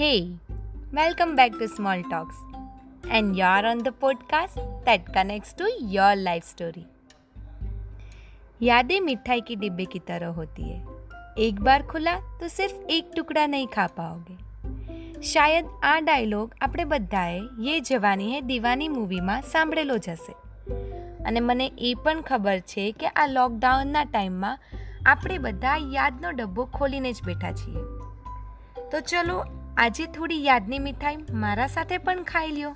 Hey, welcome back to Small Talks. And you're on the podcast that connects to your life story. यादें मिठाई की डिब्बे की तरह होती है एक बार खुला તો સિર્ફ એક ટુકડા નહીં ખા પાઓગે શાયદ આ ડાયલોગ આપણે બધાએ યે જવાની હે દીવાની મૂવીમાં સાંભળેલો જ હશે અને મને એ પણ ખબર છે કે આ લોકડાઉનના ટાઈમમાં આપણે બધા યાદનો ડબ્બો ખોલીને જ બેઠા છીએ તો ચલો આજે થોડી યાદની મીઠાઈ મારા સાથે પણ ખાઈ લ્યો.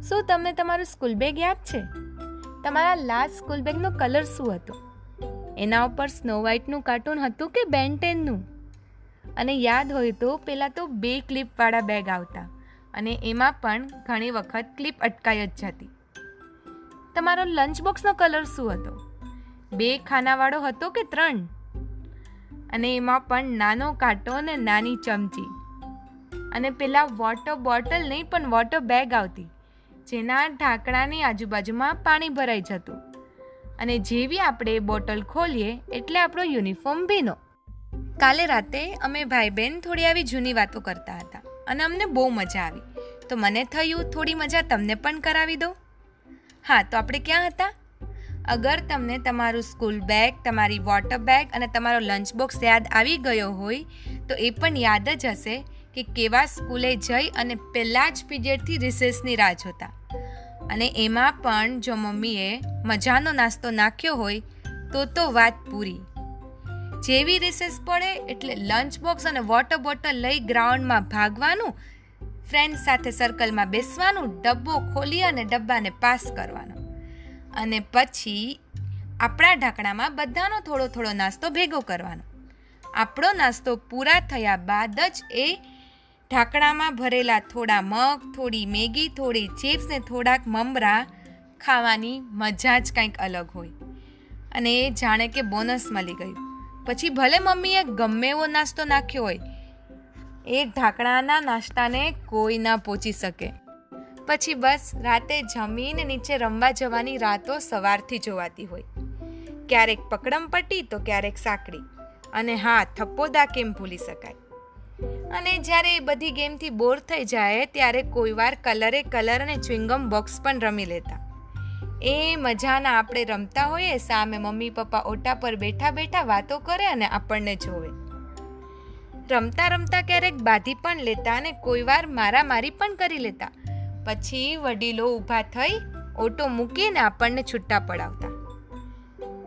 શું તમને તમારું સ્કૂલ બેગ યાદ છે? તમારા લાસ્ટ સ્કૂલ બેગનો કલર શું હતો? એના ઉપર સ્નો વ્હાઇટનું કાર્ટૂન હતું કે બેન્ટેનનું અને યાદ હોય તો પહેલાં તો બે ક્લિપવાળા બેગ આવતા અને એમાં પણ ઘણી વખત ક્લિપ અટકાઈ જ જતી. તમારો લંચ બોક્સનો કલર શું હતો? બે ખાનાવાળો હતો કે ત્રણ? અને એમાં પણ નાનો કાંટો અને નાની ચમચી. અને પેલા વોટર બોટલ નહીં, પણ વોટર બેગ આવતી, જેના ઢાંકણાની આજુબાજુમાં પાણી ભરાઈ જતું. અને જેવી આપણે બોટલ ખોલીએ, એટલે આપણો યુનિફોર્મ ભીનો. કાલે રાતે અમે ભાઈ બહેન થોડી આવી જૂની વાતો કરતા હતા અને અમને બહુ મજા આવી. તો મને થયું થોડી મજા તમને પણ કરાવી દો હા, તો આપણે ક્યાં હતા? અગર તમને તમારું સ્કૂલ બેગ, તમારી વોટર બેગ અને તમારો લંચ બોક્સ યાદ આવી ગયો હોય, તો એ પણ યાદ જ હશે કે કેવા સ્કૂલે જઈ અને પહેલાં જ પીરિયડથી રિસેસની રાહ જોતા. અને એમાં પણ જો મમ્મીએ મજાનો નાસ્તો નાખ્યો હોય, તો તો વાત પૂરી. જેવી રિસેસ પડે એટલે લંચ બોક્સ અને વોટર બોટલ લઈ ગ્રાઉન્ડમાં ભાગવાનું ફ્રેન્ડ સાથે સર્કલમાં બેસવાનું, ડબ્બો ખોલી અને ડબ્બાને પાસ કરવાનો. અને પછી આપણા ઢાંકણામાં બધાનો થોડો થોડો નાસ્તો ભેગો કરવાનો. આપણો નાસ્તો પૂરા થયા બાદ જ એ ઢાંકણામાં ભરેલા થોડા મગ, થોડી મેગી, થોડી ચિપ્સ ને થોડાક મમરા ખાવાની મજા જ કંઈક અલગ હોય. અને એ જાણે કે બોનસ મળી ગયું. પછી ભલે મમ્મીએ ગમે એવો નાસ્તો નાખ્યો હોય એ ઢાંકણાના નાસ્તાને કોઈ ના પહોંચી શકે. પછી બસ રાતે જમીન નીચે રમવા જવાની રાતો સવારથી જોવાતી હોય. ક્યારેક પકડમ પટ્ટી તો ક્યારેક સાંકડી, અને હા થપ્પોદા કેમ ભૂલી શકાય. અને જ્યારે એ બધી ગેમથી બોર થઈ જાય, ત્યારે કોઈવાર કલરે કલર અને ચ્વિંગમ બોક્સ પણ રમી લેતા. એ મજાના આપણે રમતા હોઈએ, સામે મમ્મી પપ્પા ઓટા પર બેઠા બેઠા વાતો કરે અને આપણને જોવે. રમતા રમતા ક્યારેક બાધી પણ લેતા અને કોઈવાર મારામારી પણ કરી લેતા. પછી વડીલો ઊભા થઈ ઓટો મૂકીને આપણને છૂટા પડાવતા.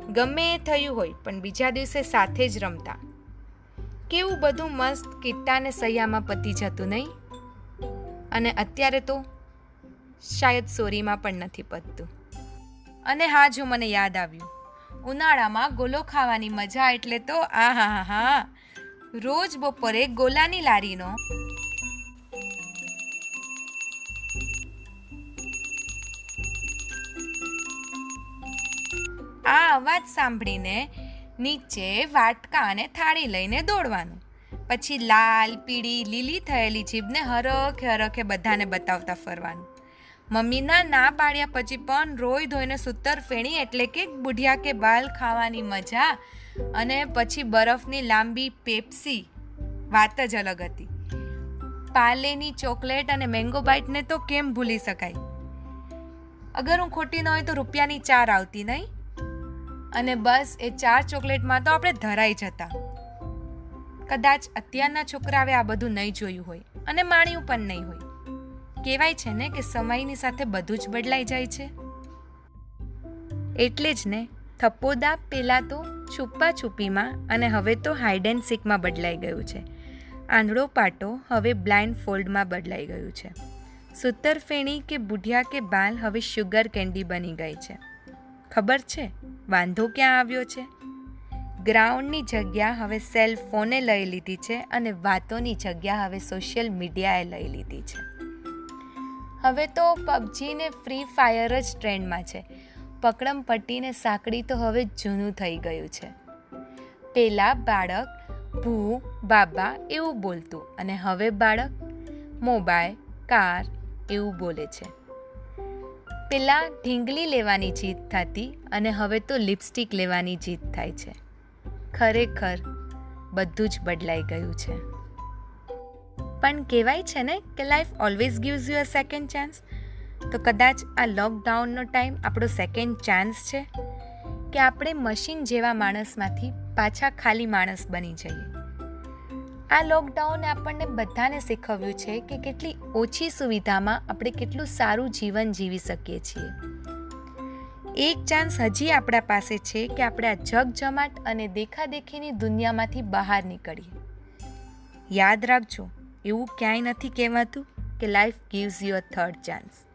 ગમે એ થયું હોય, પણ બીજા દિવસે સાથે જ રમતા. કેવું બધું મસ્ત કિટ્ટાને સૈયામાં પતી જતું નહીં? અને અત્યારે તો શાયદ સોરીમાં પણ નથી પતતું. અને હા જો મને યાદ આવ્યું. ઉનાળામાં ગોલો ખાવાની મજા એટલે તો આ હા હા રોજ બપોરે ગોલાની લારીનો આ અવાજ સાંભળીને નીચે વાટકા અને થાળી લઈને દોડવાનું. પછી લાલ, પીળી, લીલી થયેલી જીભને હરખે હરખે બધાને બતાવતા ફરવાનું. મમ્મીના ના પાડ્યા પછી પણ રોઈ ધોઈને સૂતર ફેણી એટલે કે બુઢિયા કે બાલ ખાવાની મજા અને પછી બરફની લાંબી પેપ્સી. વાત જ અલગ હતી. પાર્લેની ચોકલેટ અને મેંગો બાઇટને તો કેમ ભૂલી શકાય? અગર હું ખોટી ન હોય તો રૂપિયાની ચાર આવતી નહીં? અને બસ એ ચાર ચોકલેટમાં તો આપણે ધરાઈ જતા. કદાચ અત્યારના છોકરાએ આ બધું નહીં જોયું હોય અને માણ્યું પણ નહીં હોય. કહેવાય છે ને કે સમયની સાથે બધું જ બદલાઈ જાય છે. એટલે જ ને થપ્પોદા પહેલાં તો છુપ્પા છુપીમાં અને હવે તો હાઈડ એન્ડ સીકમાં બદલાઈ ગયું છે. આંધળો પાટો હવે બ્લાઇન્ડ ફોલ્ડમાં બદલાઈ ગયું છે. સૂતરફેણી કે બુઢિયા કે બાલ હવે શુગર કેન્ડી બની ગઈ છે. ખબર છે? વાંધો ક્યાં આવ્યો છે? ગ્રાઉન્ડની જગ્યા હવે સેલ ફોને લઈ લીધી છે અને વાતોની જગ્યા હવે સોશિયલ મીડિયાએ લઈ લીધી છે. હવે તો પબજી ને ફ્રી ફાયર જ ટ્રેન્ડમાં છે. પકડમ પટ્ટીને સાંકડી તો હવે જૂનું થઈ ગયું છે. પહેલાં બાળક, ભૂ, બાબા એવું બોલતું અને હવે બાળક, મોબાઈલ, કાર એવું બોલે છે. પેલા ઢીંગલી લેવાની જીત થતી અને હવે તો લિપસ્ટિક લેવાની જીત થાય છે. ખરેખર બધું જ બદલાઈ ગયું છે. પણ કહેવાય છે ને કે life always gives you a second chance તો કદાચ આ લોકડાઉનનો ટાઈમ આપણો સેકન્ડ ચાન્સ છે કે આપણે મશીન જેવા માણસમાંથી પાછા ખાલી માણસ બની જઈએ. આ લોકડાઉને આપણને બધાને શીખવ્યું છે કે કેટલી ઓછી સુવિધામાં આપણે કેટલું સારું જીવન જીવી શકીએ છીએ. એક ચાન્સ હજી આપણા પાસે છે કે આપણે આ જગજમાટ અને દેખાદેખીની દુનિયામાંથી બહાર નીકળીએ. યાદ રાખજો એવું ક્યાંય નથી કહેવાતું કે life gives you a third chance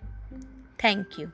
thank you